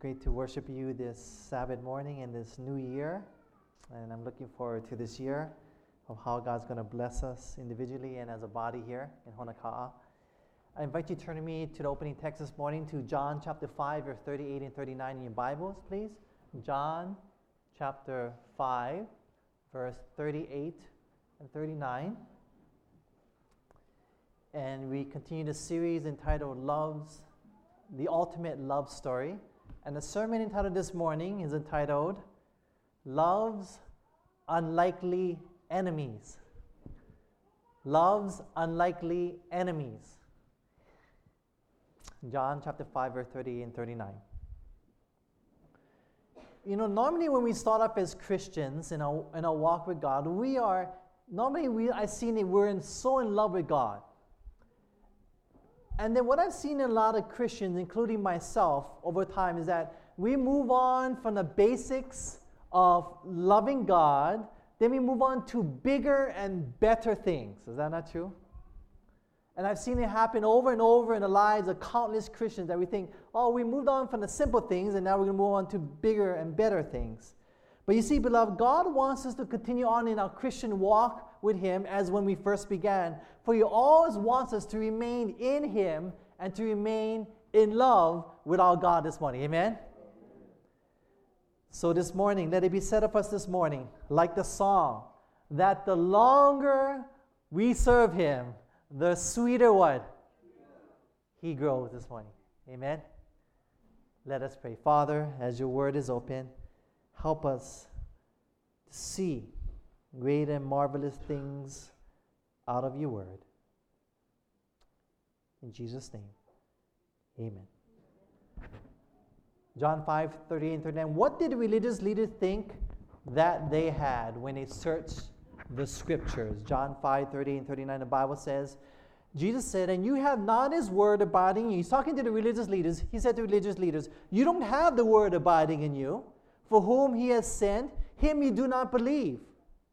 great to worship you this Sabbath morning and this new year. And I'm looking forward to this year of how God's going to bless us individually and as a body here in Honoka'a. I invite you to turn to me to the opening text this morning to John chapter 5, verse 38 and 39 in your Bibles, please. John chapter 5, verse 38 and 39. And we continue the series entitled Love's the Ultimate Love Story. And the sermon entitled this morning is entitled Love's Unlikely Enemies. Love's Unlikely Enemies. John chapter 5, verse 30 and 39. You know, normally when we start up as Christians in our, in our walk with God, we are, normally we, I've seen it, we're in, so in love with God. And then what I've seen in a lot of Christians, including myself, over time is that we move on from the basics of loving God, then we move on to bigger and better things. Is that not true? And I've seen it happen over and over in the lives of countless Christians that we think, oh, we moved on from the simple things and now we're going to move on to bigger and better things. But you see, beloved, God wants us to continue on in our Christian walk with Him as when we first began. For He always wants us to remain in Him and to remain in love with our God this morning. Amen? So this morning, let it be said of us this morning, like the song, that the longer we serve Him, the sweeter what? He grows this morning. Amen? Let us pray. Father, as your word is open, help us see great and marvelous things out of your word. In Jesus' name, amen. John 5 38 and 39. What did religious leaders think that they had when they searched the scriptures? John 5 38 and 39, the Bible says, Jesus said, And you have not his word abiding in you. He's talking to the religious leaders. He said to religious leaders, You don't have the word abiding in you. For whom he has sent, him you do not believe.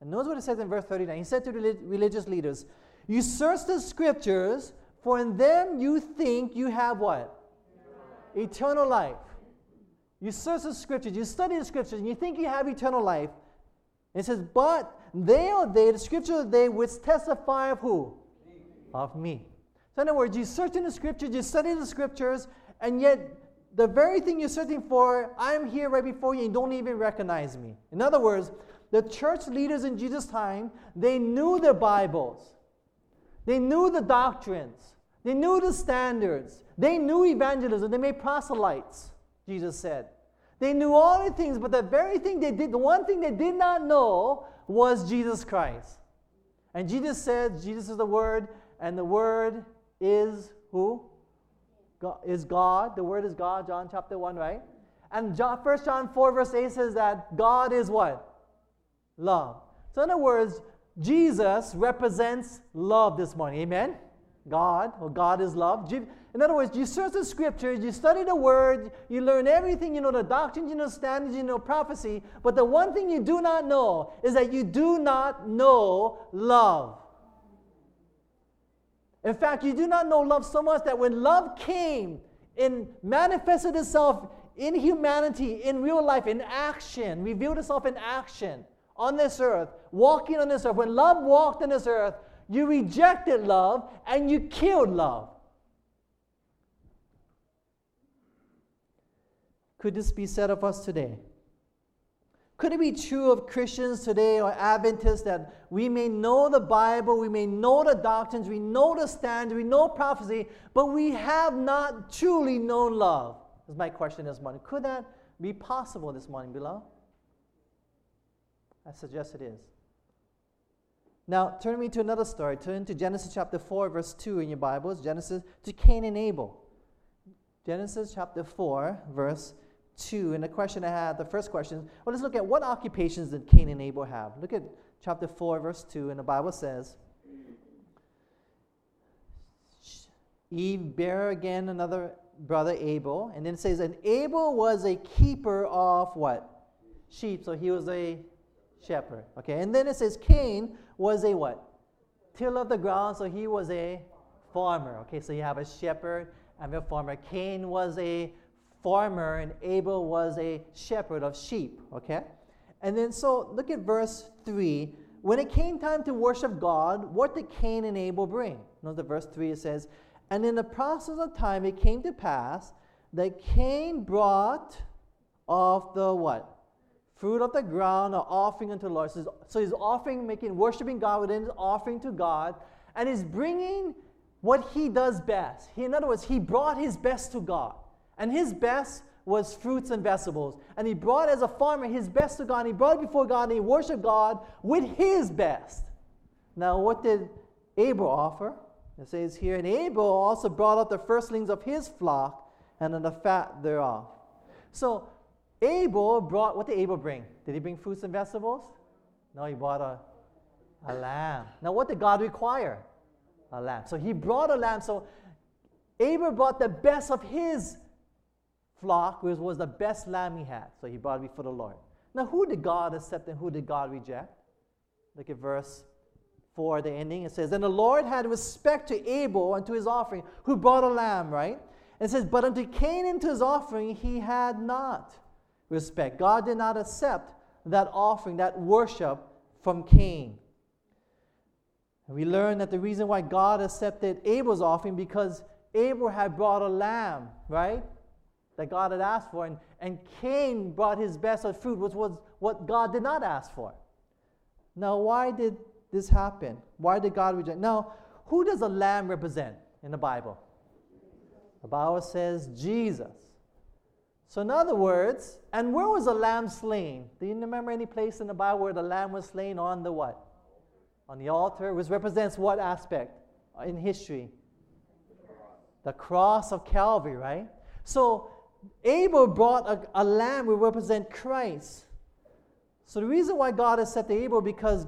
And notice what it says in verse 39. He said to the religious leaders, You search the scriptures, for in them you think you have what? Eternal life. You search the scriptures, you study the scriptures, and you think you have eternal life. And it says, But they are they, the scriptures are they which testify of who? Of me. So, in other words, you search in the scriptures, you study the scriptures, and yet the very thing you're searching for, I'm here right before you and don't even recognize me. In other words, the church leaders in Jesus' time, they knew their Bibles. They knew the doctrines. They knew the standards. They knew evangelism. They made proselytes, Jesus said. They knew all the things, but the very thing they did, the one thing they did not know was Jesus Christ. And Jesus said, Jesus is the Word, and the Word is who? God, is God. The Word is God, John chapter 1, right? And John, 1 John 4, verse 8 says that God is what? Love. So, in other words, Jesus represents love this morning. Amen? God, or God is love. In other words, you search the scriptures, you study the word, you learn everything, you know the doctrines, you know standards, you know prophecy. But the one thing you do not know is that you do not know love. In fact, you do not know love so much that when love came and manifested itself in humanity, in real life, in action, revealed itself in action, on this earth, walking on this earth, when love walked on this earth, you rejected love and you killed love. Could this be said of us today? Could it be true of Christians today or Adventists that we may know the Bible, we may know the doctrines, we know the standards, we know prophecy, but we have not truly known love? Is my question this morning. Could that be possible this morning, beloved? I suggest it is. Now, turn me to another story. Turn to Genesis chapter 4, verse 2 in your Bibles. Genesis to Cain and Abel. Genesis chapter 4, verse 2. And the question I had, the first question, well, let's look at what occupations did Cain and Abel have? Look at chapter 4, verse 2, and the Bible says, Eve bare again another brother Abel. And then it says, and Abel was a keeper of what? Sheep. So he was a shepherd. Okay, and then it says Cain was a what? Till of the ground, so he was a farmer. Okay, so you have a shepherd and a farmer. Cain was a farmer and Abel was a shepherd of sheep, okay? And then so look at verse 3. When it came time to worship God, what did Cain and Abel bring? Notice the verse 3 it says, And in the process of time it came to pass that Cain brought of the what? Fruit of the ground, an offering unto the Lord. So, so he's offering, making, worshiping God within his offering to God, and he's bringing what he does best. He, in other words, he brought his best to God. And his best was fruits and vegetables. And he brought as a farmer his best to God. And he brought before God and he worshiped God with his best. Now, what did Abel offer? It says here, and Abel also brought up the firstlings of his flock and of the fat thereof. So Abel brought, what did Abel bring? Did he bring fruits and vegetables? No, he brought a, a lamb. Now, what did God require? A lamb. So he brought a lamb. So Abel brought the best of his flock, which was the best lamb he had. So he brought it before the Lord. Now, who did God accept and who did God reject? Look at verse 4, the ending. It says, And the Lord had respect to Abel and to his offering, who brought a lamb, right? It says, But unto Cain and to his offering he had not respect. God did not accept that offering, that worship from Cain. We learn that the reason why God accepted Abel's offering because Abel had brought a lamb, right? that God had asked for, and, and Cain brought his best of fruit, which was what God did not ask for. Now, why did this happen? Why did God reject? Now, who does a lamb represent in the Bible? The Bible says Jesus. So, in other words, and where was the lamb slain? Do you remember any place in the Bible where the lamb was slain on the what? On the altar, which represents what aspect in history? The cross of Calvary, right? So, Abel brought a, a lamb to represent Christ. So the reason why God has set the Abel because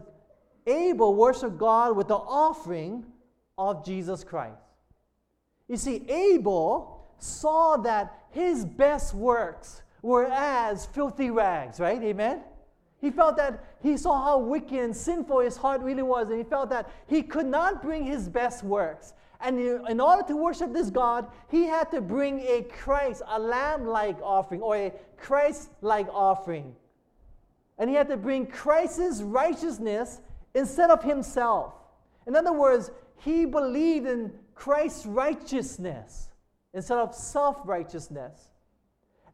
Abel worshiped God with the offering of Jesus Christ. You see, Abel saw that his best works were as filthy rags, right? Amen? He felt that he saw how wicked and sinful his heart really was, and he felt that he could not bring his best works. And in order to worship this God, he had to bring a Christ, a lamb like offering, or a Christ like offering. And he had to bring Christ's righteousness instead of himself. In other words, he believed in Christ's righteousness instead of self righteousness.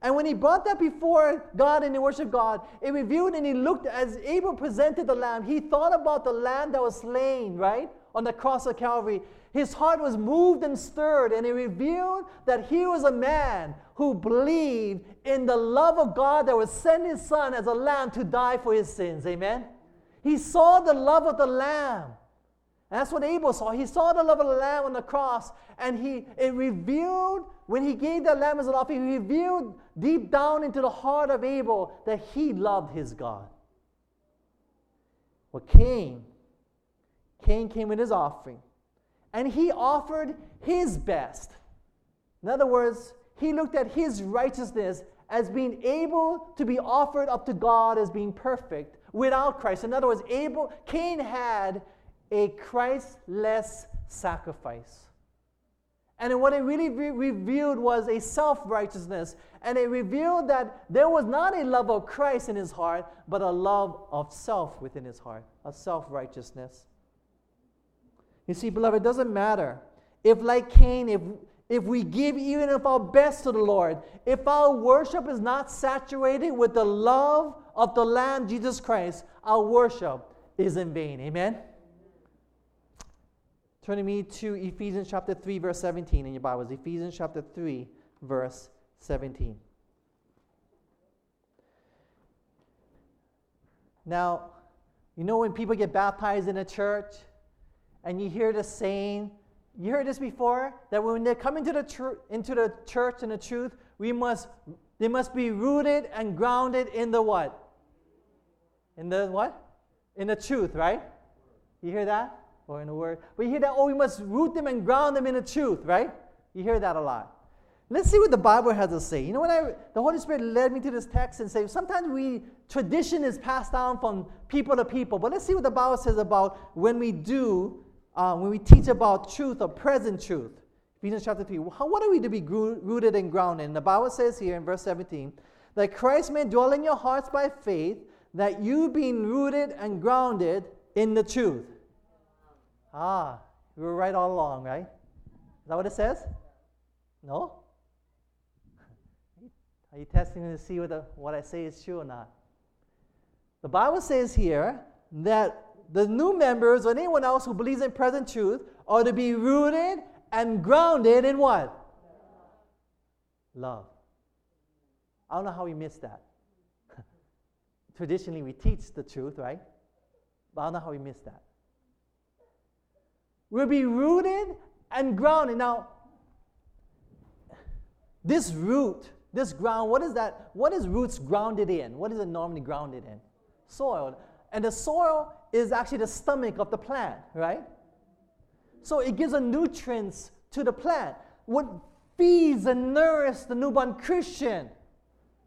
And when he brought that before God and he worshiped God, it revealed and he looked as Abel presented the lamb. He thought about the lamb that was slain, right? On the cross of Calvary. His heart was moved and stirred, and it revealed that he was a man who believed in the love of God that would send his son as a lamb to die for his sins. Amen? He saw the love of the lamb. And that's what Abel saw. He saw the love of the lamb on the cross, and he it revealed when he gave the lamb as an offering, he revealed deep down into the heart of Abel that he loved his God. Well, Cain, Cain came with his offering and he offered his best. In other words, he looked at his righteousness as being able to be offered up to God as being perfect without Christ. In other words, Abel, Cain had a Christless sacrifice. And what it really re- revealed was a self righteousness. And it revealed that there was not a love of Christ in his heart, but a love of self within his heart, a self righteousness. You see, beloved, it doesn't matter. If, like Cain, if, if we give even of our best to the Lord, if our worship is not saturated with the love of the Lamb, Jesus Christ, our worship is in vain. Amen? Turning me to Ephesians chapter 3, verse 17 in your Bibles. Ephesians chapter 3, verse 17. Now, you know when people get baptized in a church, and you hear the saying, you heard this before, that when they come into the, tr- into the church and the truth, we must, they must be rooted and grounded in the what? In the what? In the truth, right? You hear that? Or in the word. You hear that, oh, we must root them and ground them in the truth, right? You hear that a lot. Let's see what the Bible has to say. You know what I the Holy Spirit led me to this text and say sometimes we tradition is passed down from people to people, but let's see what the Bible says about when we do uh, when we teach about truth or present truth. Ephesians chapter 3. How, what are we to be rooted and grounded? And the Bible says here in verse 17 that Christ may dwell in your hearts by faith, that you being rooted and grounded in the truth. Ah, we were right all along, right? Is that what it says? No? Are you testing to see whether what I say is true or not? The Bible says here that the new members or anyone else who believes in present truth are to be rooted and grounded in what? Love. I don't know how we missed that. Traditionally, we teach the truth, right? But I don't know how we missed that. We'll be rooted and grounded. Now, this root, this ground, what is that? What is roots grounded in? What is it normally grounded in? Soil. And the soil is actually the stomach of the plant, right? So it gives a nutrients to the plant. What feeds and nourishes the newborn Christian?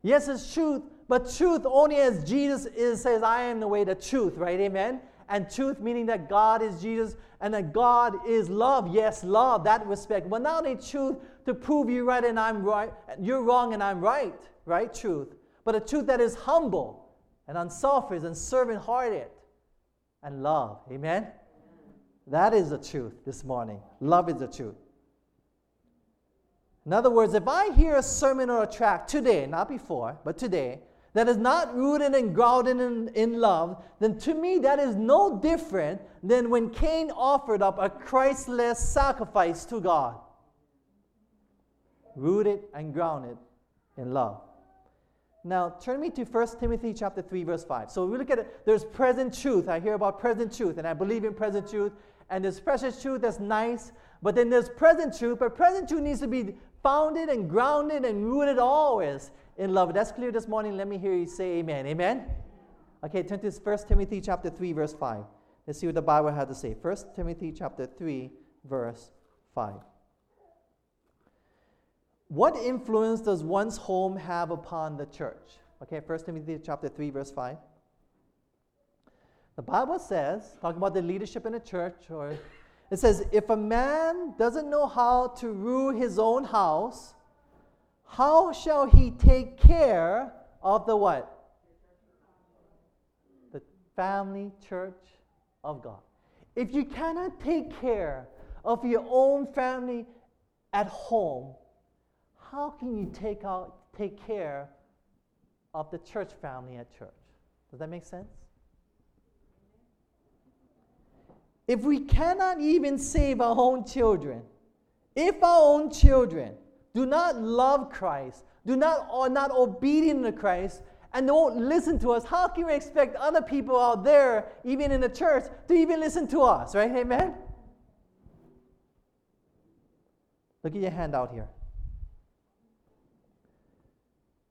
Yes, it's truth, but truth only as Jesus is says, I am the way, the truth, right? Amen. And truth meaning that God is Jesus and that God is love. Yes, love, that respect. But not only truth to prove you right and I'm right, you're wrong and I'm right, right? Truth. But a truth that is humble and unselfish and servant hearted and love. Amen? That is the truth this morning. Love is the truth. In other words, if I hear a sermon or a track today, not before, but today, that is not rooted and grounded in, in love, then to me that is no different than when Cain offered up a Christless sacrifice to God. Rooted and grounded in love. Now, turn me to 1 Timothy chapter 3, verse 5. So we look at it, there's present truth. I hear about present truth, and I believe in present truth. And there's precious truth that's nice, but then there's present truth, but present truth needs to be founded and grounded and rooted always in love. That's clear this morning. Let me hear you say amen. Amen? Okay, turn to 1 Timothy chapter 3, verse 5. Let's see what the Bible had to say. 1 Timothy chapter 3, verse 5. What influence does one's home have upon the church? Okay, 1 Timothy chapter 3, verse 5. The Bible says, talking about the leadership in a church, or it says, if a man doesn't know how to rule his own house, how shall he take care of the what? The family church of God. If you cannot take care of your own family at home, how can you take out take care of the church family at church? Does that make sense? If we cannot even save our own children, if our own children do not love Christ, do not are not obedient to Christ, and don't listen to us, how can we expect other people out there, even in the church, to even listen to us, right? Amen? Look at your hand out here.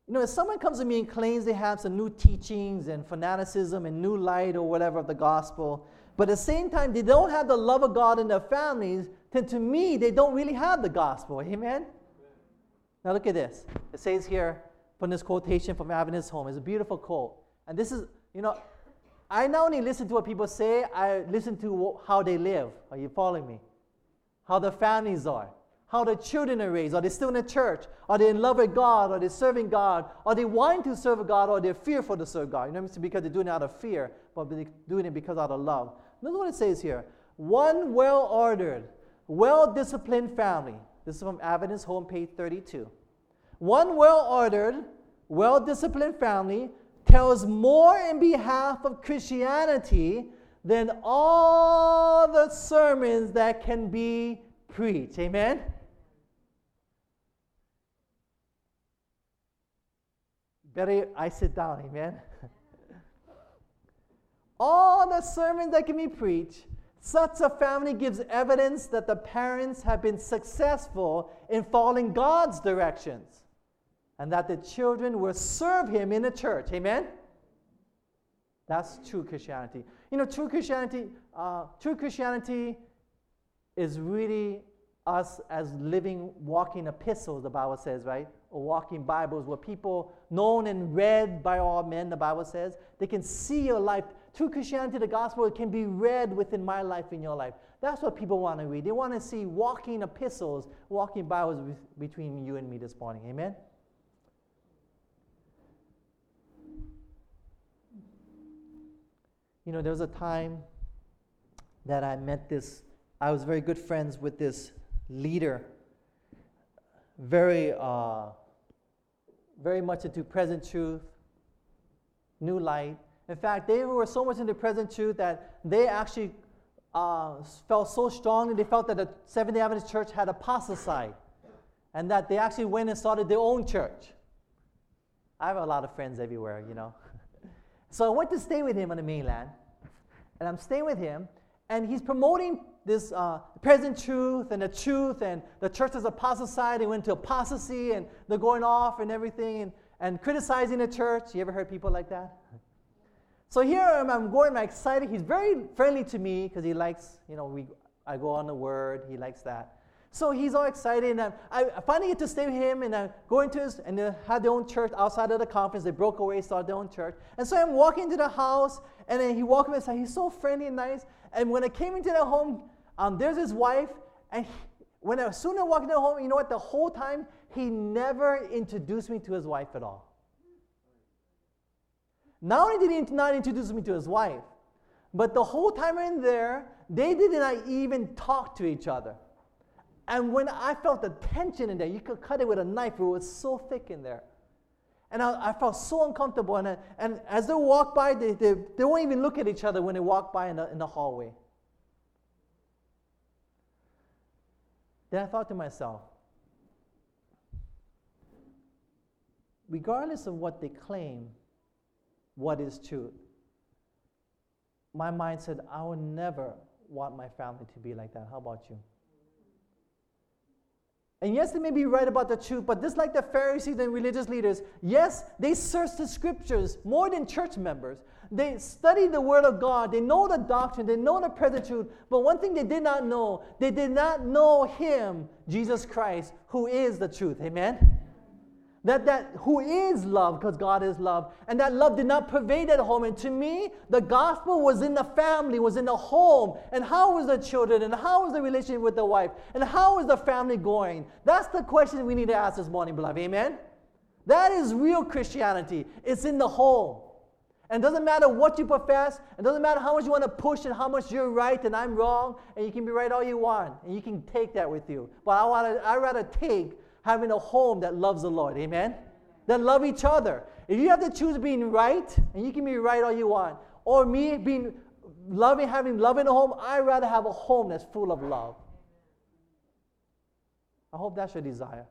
You know, if someone comes to me and claims they have some new teachings and fanaticism and new light or whatever of the gospel, but at the same time they don't have the love of God in their families, then to me they don't really have the gospel. Amen? Now look at this. It says here from this quotation from Adventist Home. It's a beautiful quote. And this is, you know, I not only listen to what people say, I listen to how they live. Are you following me? How their families are how the children are raised. Are they still in the church? Are they in love with God? Are they serving God? Are they wanting to serve God or they're fearful to serve God? You know, it's because they're doing it out of fear, but they're doing it because out of love. Notice what it says here. One well ordered, well disciplined family. This is from Adventist Home, page 32. One well ordered, well disciplined family tells more in behalf of Christianity than all the sermons that can be preached. Amen? Better I sit down, amen? All the sermons that can be preached, such a family gives evidence that the parents have been successful in following God's directions and that the children will serve Him in the church. Amen? That's true Christianity. You know, true Christianity, uh, true Christianity is really us as living, walking epistles, the Bible says, right? Or walking Bibles where people known and read by all men, the Bible says, they can see your life. True Christianity, the gospel, can be read within my life, in your life. That's what people want to read. They want to see walking epistles, walking Bibles between you and me this morning. Amen? You know, there was a time that I met this, I was very good friends with this leader, very, uh, very much into present truth, new light. In fact, they were so much into present truth that they actually uh, felt so strongly, they felt that the Seventh day Adventist church had apostatized and that they actually went and started their own church. I have a lot of friends everywhere, you know. so I went to stay with him on the mainland, and I'm staying with him, and he's promoting this uh, present truth and the truth, and the church is apostatized. They went to apostasy, and they're going off and everything, and, and criticizing the church. You ever heard people like that? So here I'm, I'm going, I'm excited. He's very friendly to me because he likes, you know, we, I go on the word. He likes that. So he's all excited, and I, I finally get to stay with him, and I go into his, and they had their own church outside of the conference. They broke away, started their own church. And so I'm walking into the house, and then he walked me inside. He's so friendly and nice. And when I came into the home, um, there's his wife, and he, when I, as soon as walked into the home, you know what? The whole time, he never introduced me to his wife at all. Not only did he not introduce me to his wife, but the whole time in there, they did not even talk to each other. And when I felt the tension in there, you could cut it with a knife, it was so thick in there. And I, I felt so uncomfortable. And, I, and as they walk by, they, they, they won't even look at each other when they walk by in the, in the hallway. Then I thought to myself, regardless of what they claim, what is truth. My mind said, I would never want my family to be like that. How about you? And yes, they may be right about the truth, but just like the Pharisees and religious leaders, yes, they search the scriptures more than church members. They study the Word of God, they know the doctrine, they know the truth, but one thing they did not know, they did not know Him, Jesus Christ, who is the truth. Amen? That, that who is love because god is love. And that love did not pervade that home. And to me the gospel was in the family was in the home. And how was the children? And how was the relationship with the wife? And how is the family going? That's the question we need to ask this morning beloved. Amen? That is real christianity. It's in the home. And it doesn't matter what you profess. It doesn't matter how much you want to push and how much you're right and i'm wrong. And you can be right all you want. And you can take that with you. But i want to i rather take having a home that loves the Lord. Amen? That love each other. If you have to choose being right, and you can be right all you want, or me being loving, having love in a home, I'd rather have a home that's full of love. I hope that's your desire.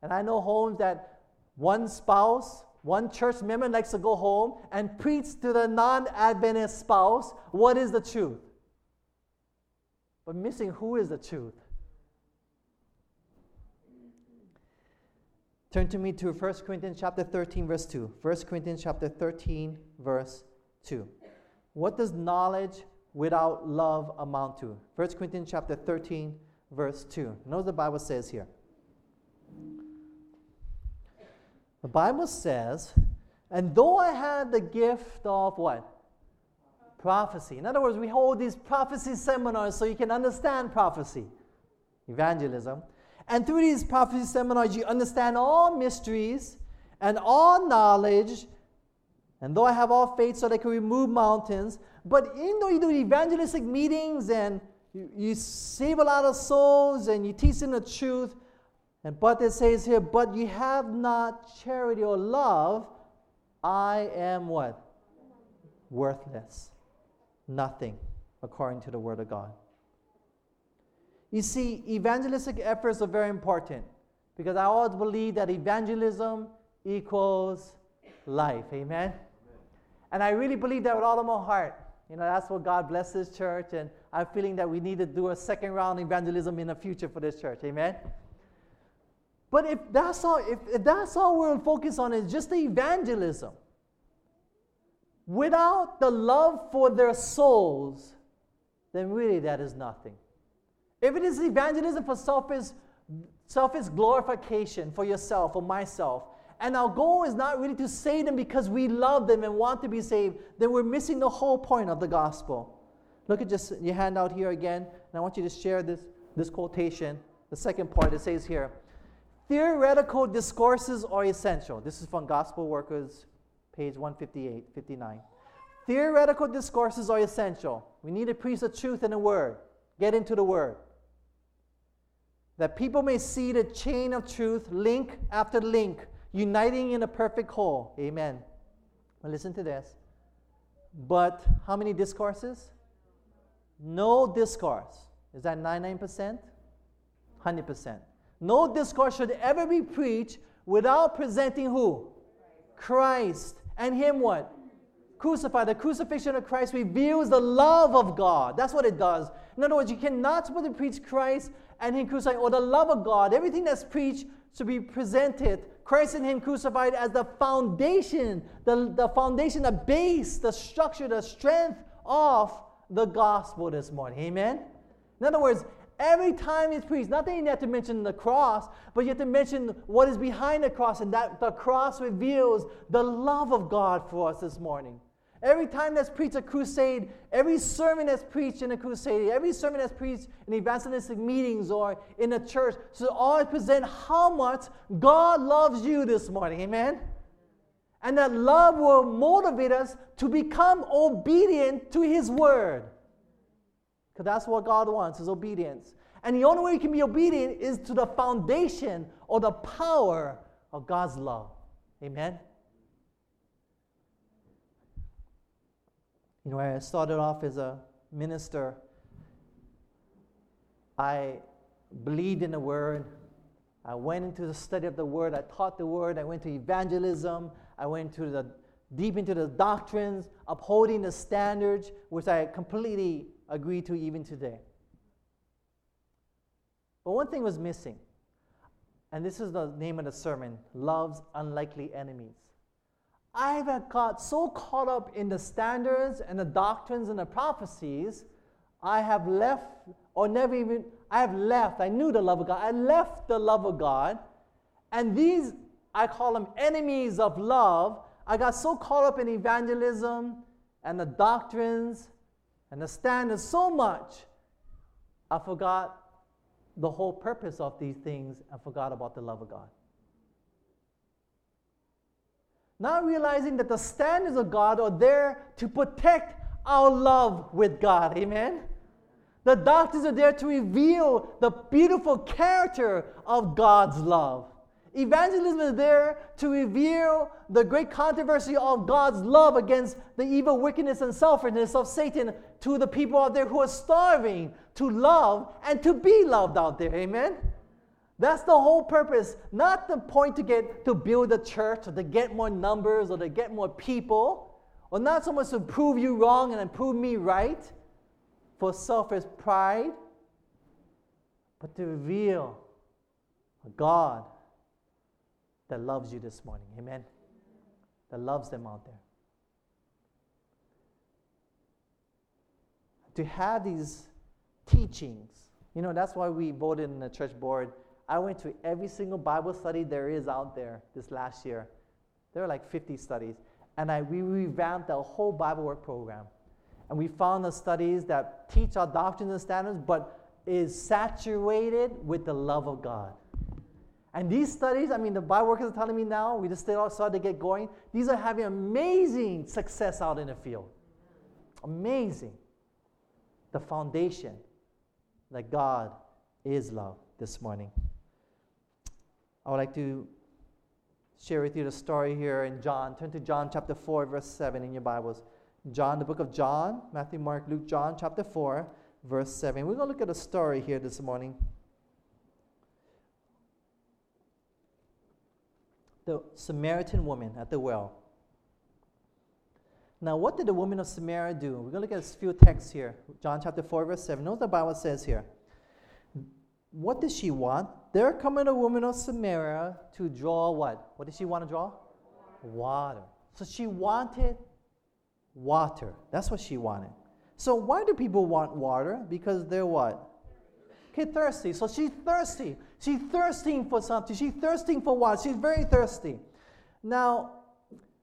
And I know homes that one spouse, one church member likes to go home and preach to the non Adventist spouse what is the truth. But missing who is the truth. Turn to me to 1 Corinthians chapter 13, verse 2. 1 Corinthians chapter 13, verse 2. What does knowledge without love amount to? 1 Corinthians chapter 13, verse 2. Notice the Bible says here. The Bible says, and though I had the gift of what? Prophecy. In other words, we hold these prophecy seminars so you can understand prophecy, evangelism. And through these prophecy seminars, you understand all mysteries and all knowledge. And though I have all faith so that I can remove mountains, but even though you do evangelistic meetings and you, you save a lot of souls and you teach them the truth, and but it says here, but you have not charity or love, I am what? Worthless. Nothing, according to the word of God. You see, evangelistic efforts are very important because I always believe that evangelism equals life. Amen? Amen? And I really believe that with all of my heart. You know, that's what God blessed this church, and I'm feeling that we need to do a second round evangelism in the future for this church. Amen? But if that's all, if, if that's all we're focused on is just the evangelism, without the love for their souls, then really that is nothing. If it is evangelism for selfish, selfish glorification for yourself or myself, and our goal is not really to save them because we love them and want to be saved, then we're missing the whole point of the gospel. Look at just your handout here again, and I want you to share this, this quotation. The second part it says here Theoretical discourses are essential. This is from Gospel Workers, page 158, 59. Theoretical discourses are essential. We need to preach the truth in the Word. Get into the Word. That people may see the chain of truth, link after link, uniting in a perfect whole. Amen. Listen to this. But how many discourses? No discourse. Is that 99%? 100%. No discourse should ever be preached without presenting who? Christ. And Him what? Crucified. The crucifixion of Christ reveals the love of God. That's what it does. In other words, you cannot to preach Christ and Him crucified or the love of God. Everything that's preached should be presented. Christ and Him crucified as the foundation, the, the foundation, the base, the structure, the strength of the gospel this morning. Amen? In other words, every time it's preached, not that you have to mention the cross, but you have to mention what is behind the cross, and that the cross reveals the love of God for us this morning. Every time that's preached a crusade, every sermon that's preached in a crusade, every sermon that's preached in evangelistic meetings or in a church should always present how much God loves you this morning. Amen? And that love will motivate us to become obedient to His word. Because that's what God wants, is obedience. And the only way you can be obedient is to the foundation or the power of God's love. Amen? You know, I started off as a minister. I believed in the Word. I went into the study of the Word. I taught the Word. I went to evangelism. I went to the deep into the doctrines, upholding the standards, which I completely agree to even today. But one thing was missing, and this is the name of the sermon Love's Unlikely Enemies. I have got so caught up in the standards and the doctrines and the prophecies, I have left, or never even, I have left. I knew the love of God. I left the love of God. And these, I call them enemies of love. I got so caught up in evangelism and the doctrines and the standards so much, I forgot the whole purpose of these things and forgot about the love of God. Not realizing that the standards of God are there to protect our love with God. Amen? The doctors are there to reveal the beautiful character of God's love. Evangelism is there to reveal the great controversy of God's love against the evil wickedness and selfishness of Satan to the people out there who are starving to love and to be loved out there. Amen? That's the whole purpose. Not the point to get to build a church or to get more numbers or to get more people, or not so much to prove you wrong and then prove me right for selfish pride, but to reveal a God that loves you this morning. Amen. That loves them out there. To have these teachings, you know, that's why we voted in the church board I went to every single Bible study there is out there this last year. There were like 50 studies. And I, we revamped our whole Bible work program. And we found the studies that teach our doctrines and standards, but is saturated with the love of God. And these studies, I mean, the Bible workers are telling me now, we just started to get going. These are having amazing success out in the field. Amazing. The foundation that God is love this morning. I would like to share with you the story here in John. Turn to John chapter 4, verse 7 in your Bibles. John, the book of John, Matthew, Mark, Luke, John, chapter 4, verse 7. We're going to look at a story here this morning. The Samaritan woman at the well. Now, what did the woman of Samaria do? We're going to look at a few texts here. John chapter 4, verse 7. Notice the Bible says here. What does she want? There coming a woman of Samaria to draw what? What did she want to draw? Water. So she wanted water. That's what she wanted. So why do people want water? Because they're what? Okay, thirsty. So she's thirsty. She's thirsting for something. She's thirsting for water. She's very thirsty. Now,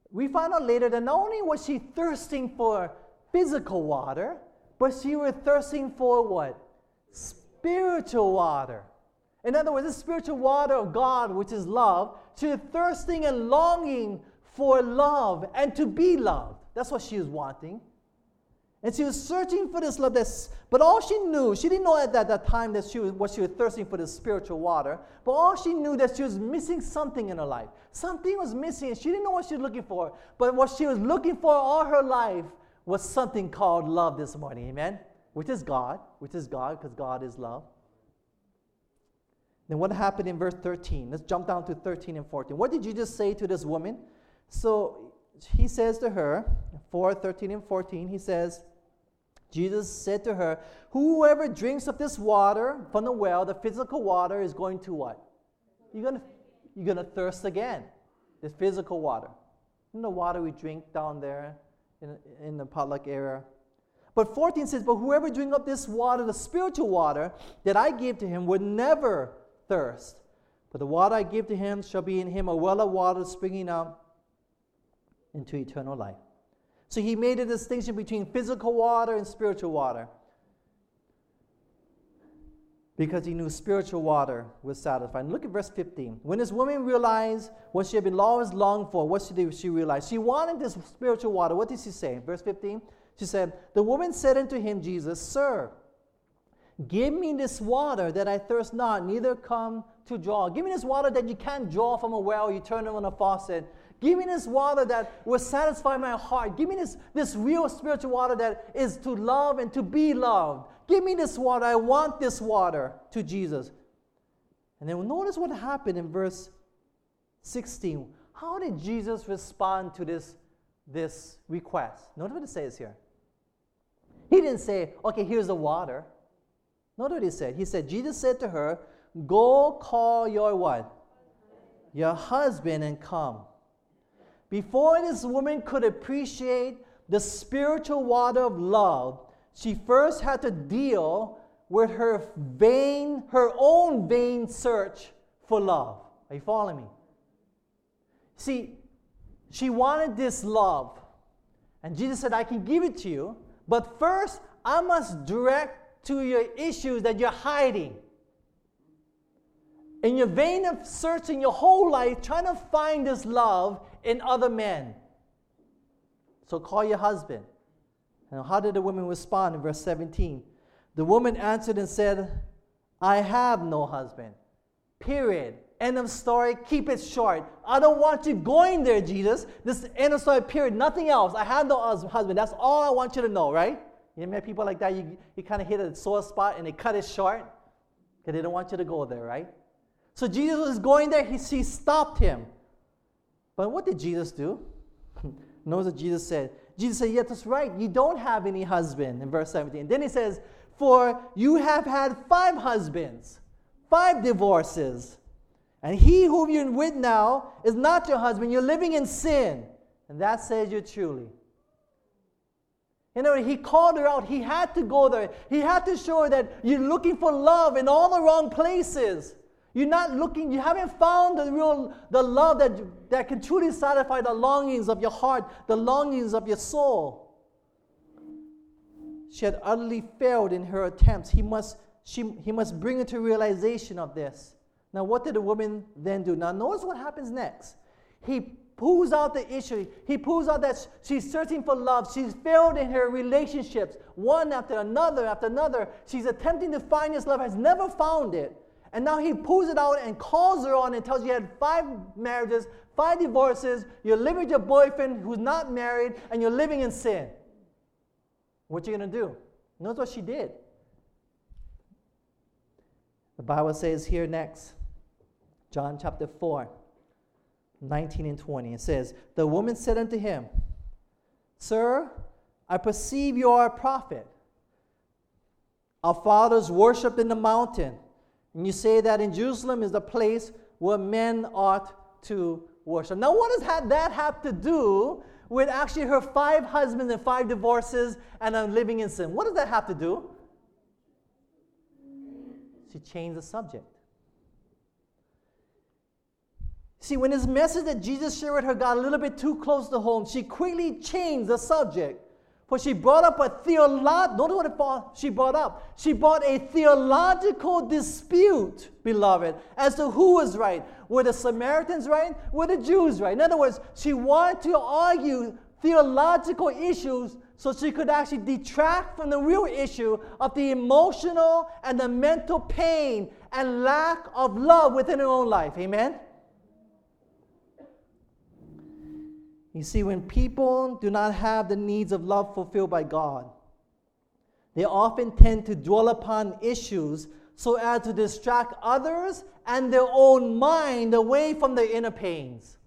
we find out later that not only was she thirsting for physical water, but she was thirsting for what? Spiritual water. In other words, the spiritual water of God, which is love, was thirsting and longing for love and to be loved. That's what she was wanting. And she was searching for this love. That's, but all she knew, she didn't know at that, that time that she was what she was thirsting for the spiritual water. But all she knew that she was missing something in her life. Something was missing, and she didn't know what she was looking for. But what she was looking for all her life was something called love this morning. Amen? Which is God, which is God, because God is love. Then what happened in verse 13? Let's jump down to 13 and 14. What did just say to this woman? So he says to her, 4, 13 and 14, he says, Jesus said to her, Whoever drinks of this water from the well, the physical water, is going to what? You're to, you're to thirst again. The physical water. And the water we drink down there in, in the potluck area. But 14 says, But whoever drinks of this water, the spiritual water that I give to him, would never thirst. But the water I give to him shall be in him a well of water springing up into eternal life. So he made a distinction between physical water and spiritual water. Because he knew spiritual water was satisfying. Look at verse 15. When this woman realized what she had been always longed for, what did she realize? She wanted this spiritual water. What did she say? Verse 15. She said, The woman said unto him, Jesus, Sir, give me this water that I thirst not, neither come to draw. Give me this water that you can't draw from a well, you turn it on a faucet Give me this water that will satisfy my heart. Give me this, this real spiritual water that is to love and to be loved. Give me this water. I want this water to Jesus. And then notice what happened in verse 16. How did Jesus respond to this, this request? Notice what it says here. He didn't say, okay, here's the water. Notice what he said. He said, Jesus said to her, Go call your what? Your husband and come. Before this woman could appreciate the spiritual water of love, she first had to deal with her vain, her own vain search for love. Are you following me? See, she wanted this love. And Jesus said, I can give it to you, but first I must direct to your issues that you're hiding. In your vain of searching your whole life, trying to find this love, in other men. So call your husband. And how did the woman respond in verse 17? The woman answered and said, I have no husband. Period. End of story. Keep it short. I don't want you going there, Jesus. This end of story, period. Nothing else. I have no husband. That's all I want you to know, right? You met people like that, you, you kind of hit a sore spot and they cut it short because they don't want you to go there, right? So Jesus was going there, he, he stopped him. But what did Jesus do? Notice what Jesus said. Jesus said, Yeah, that's right. You don't have any husband in verse 17. Then he says, For you have had five husbands, five divorces. And he whom you're with now is not your husband. You're living in sin. And that says you truly. You know, he called her out. He had to go there. He had to show her that you're looking for love in all the wrong places. You're not looking, you haven't found the real, the love that, that can truly satisfy the longings of your heart, the longings of your soul. She had utterly failed in her attempts. He must, she, he must bring her to realization of this. Now, what did the woman then do? Now, notice what happens next. He pulls out the issue. He pulls out that she's searching for love. She's failed in her relationships, one after another after another. She's attempting to find this love, has never found it. And now he pulls it out and calls her on and tells you you had five marriages, five divorces, you're living with your boyfriend who's not married, and you're living in sin. What you gonna do? Notice what she did. The Bible says here next, John chapter 4, 19 and 20. It says, The woman said unto him, Sir, I perceive you are a prophet. Our fathers worshipped in the mountain and you say that in Jerusalem is the place where men ought to worship. Now, what does that have to do with actually her five husbands and five divorces and I'm living in sin? What does that have to do? She changed the subject. See, when this message that Jesus shared with her got a little bit too close to home, she quickly changed the subject. For she brought up a theological, notice what she brought up. She brought a theological dispute, beloved, as to who was right. Were the Samaritans right? Were the Jews right? In other words, she wanted to argue theological issues so she could actually detract from the real issue of the emotional and the mental pain and lack of love within her own life. Amen? You see, when people do not have the needs of love fulfilled by God, they often tend to dwell upon issues so as to distract others and their own mind away from their inner pains.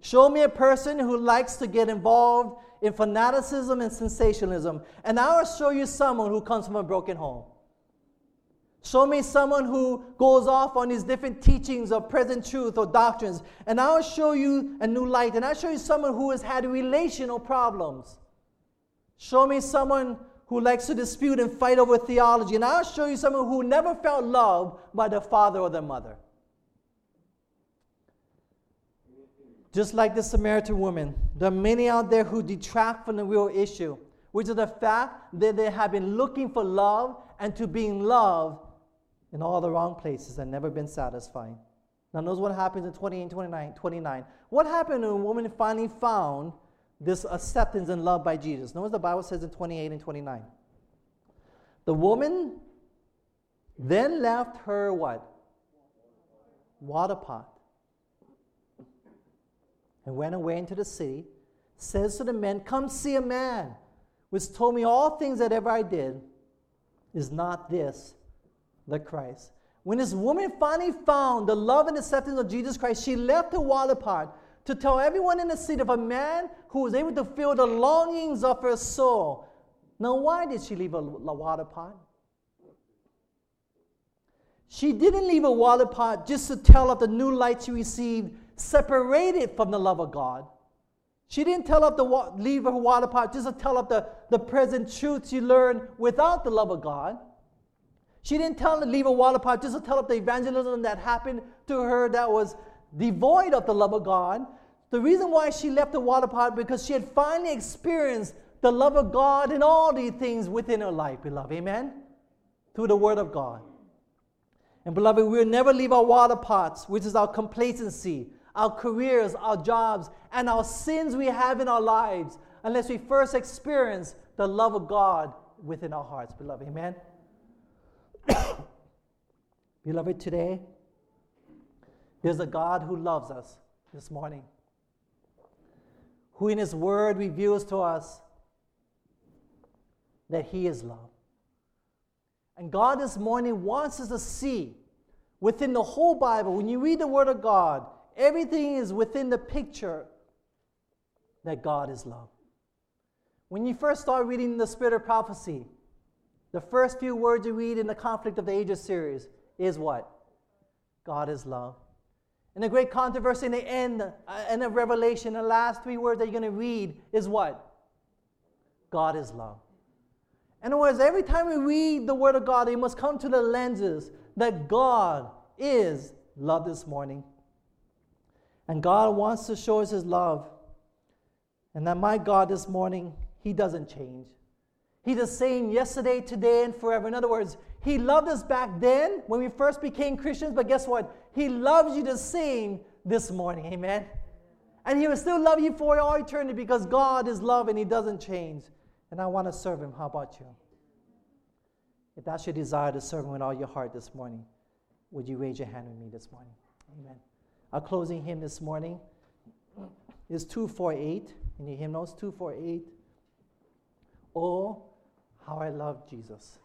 Show me a person who likes to get involved in fanaticism and sensationalism, and I will show you someone who comes from a broken home. Show me someone who goes off on these different teachings of present truth or doctrines, and I'll show you a new light. And I'll show you someone who has had relational problems. Show me someone who likes to dispute and fight over theology, and I'll show you someone who never felt loved by their father or their mother. Just like the Samaritan woman, there are many out there who detract from the real issue, which is the fact that they have been looking for love and to being loved in all the wrong places and never been satisfied. Now, notice what happens in 28 and 29, 29. What happened when a woman finally found this acceptance and love by Jesus? Notice the Bible says in 28 and 29. The woman then left her what? Water pot. And went away into the city, says to the men, Come see a man which told me all things that ever I did. Is not this the Christ. When this woman finally found the love and acceptance of Jesus Christ, she left her wall apart to tell everyone in the city of a man who was able to fill the longings of her soul. Now, why did she leave a, a water pot? She didn't leave a water pot just to tell of the new light she received, separated from the love of God. She didn't tell of the leave her water pot just to tell of the, the present truth she learned without the love of God. She didn't tell to leave a water pot just to tell up the evangelism that happened to her that was devoid of the love of God. The reason why she left the water pot because she had finally experienced the love of God and all these things within her life, beloved. Amen? Through the Word of God. And beloved, we'll never leave our water pots, which is our complacency, our careers, our jobs, and our sins we have in our lives, unless we first experience the love of God within our hearts, beloved. Amen? Beloved, today, there's a God who loves us this morning, who in His Word reveals to us that He is love. And God this morning wants us to see within the whole Bible, when you read the Word of God, everything is within the picture that God is love. When you first start reading the Spirit of Prophecy, the first few words you read in the Conflict of the Ages series is what? God is love. And the great controversy in the end, uh, end of Revelation, the last three words that you're going to read is what? God is love. In other words, every time we read the Word of God, it must come to the lenses that God is love this morning. And God wants to show us His love. And that my God this morning, He doesn't change. He's the same yesterday, today, and forever. In other words, He loved us back then when we first became Christians, but guess what? He loves you the same this morning. Amen. And He will still love you for all eternity because God is love and He doesn't change. And I want to serve Him. How about you? If that's your desire to serve Him with all your heart this morning, would you raise your hand with me this morning? Amen. Our closing hymn this morning is 248 in your hymnals 248. Oh, how I love Jesus.